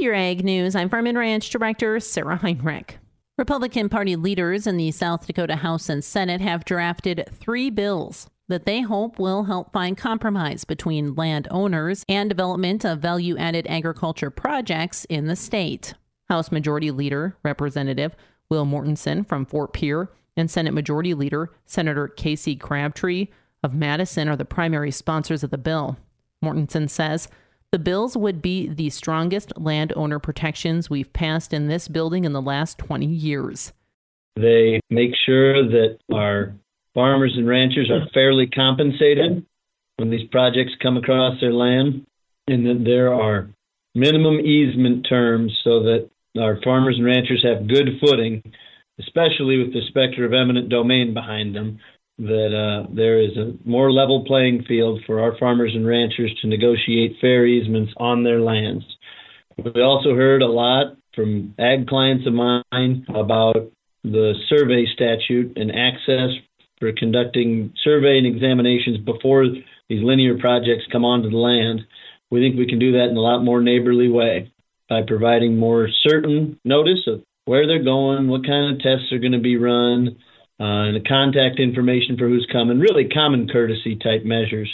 With your Ag News, I'm Farm and Ranch Director Sarah Heinrich. Republican Party leaders in the South Dakota House and Senate have drafted three bills that they hope will help find compromise between landowners and development of value added agriculture projects in the state. House Majority Leader Representative Will Mortensen from Fort Pierre and Senate Majority Leader Senator Casey Crabtree of Madison are the primary sponsors of the bill. Mortensen says the bills would be the strongest landowner protections we've passed in this building in the last 20 years. They make sure that our farmers and ranchers are fairly compensated when these projects come across their land, and that there are minimum easement terms so that our farmers and ranchers have good footing, especially with the specter of eminent domain behind them, that uh, there is a more level playing field for our farmers and ranchers to negotiate fair easements on their lands. We also heard a lot from ag clients of mine about the survey statute and access for conducting survey and examinations before these linear projects come onto the land. We think we can do that in a lot more neighborly way by providing more certain notice of where they're going, what kind of tests are going to be run, Uh, and the contact information for who's coming, really common courtesy type measures.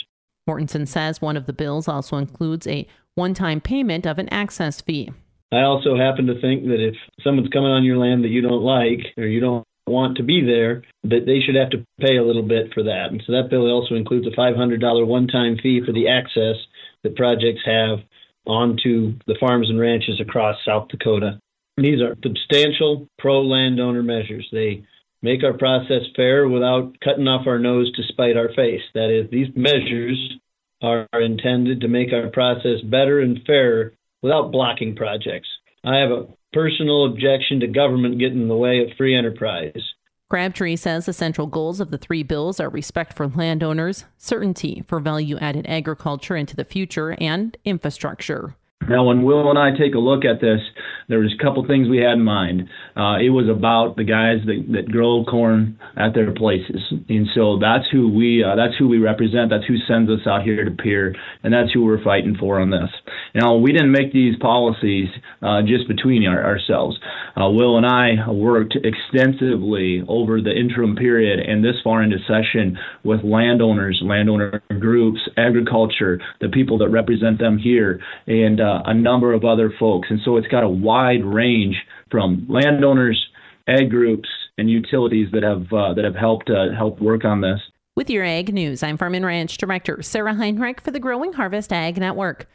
Mortensen says one of the bills also includes a one time payment of an access fee. I also happen to think that if someone's coming on your land that you don't like or you don't want to be there, that they should have to pay a little bit for that. And so that bill also includes a $500 one time fee for the access that projects have onto the farms and ranches across South Dakota. These are substantial pro landowner measures. They make our process fair without cutting off our nose to spite our face. That is, these measures are intended to make our process better and fairer without blocking projects. I have a personal objection to government getting in the way of free enterprise. Crabtree says the central goals of the three bills are respect for landowners, certainty for value added agriculture into the future, and infrastructure. Now, when Will and I take a look at this, there was a couple things we had in mind. Uh, it was about the guys that, that grow corn at their places, and so that's who we uh, that's who we represent. That's who sends us out here to Pierre, and that's who we're fighting for on this. Now, we didn't make these policies uh, just between our, ourselves. Uh, Will and I worked extensively over the interim period and this far into session with landowners, landowner groups, agriculture, the people that represent them here, and uh, a number of other folks. And so it's got a wide range from landowners, ag groups, and utilities that have uh, that have helped uh, help work on this. With your ag news, I'm Farm and Ranch Director Sarah Heinrich for the Growing Harvest Ag Network.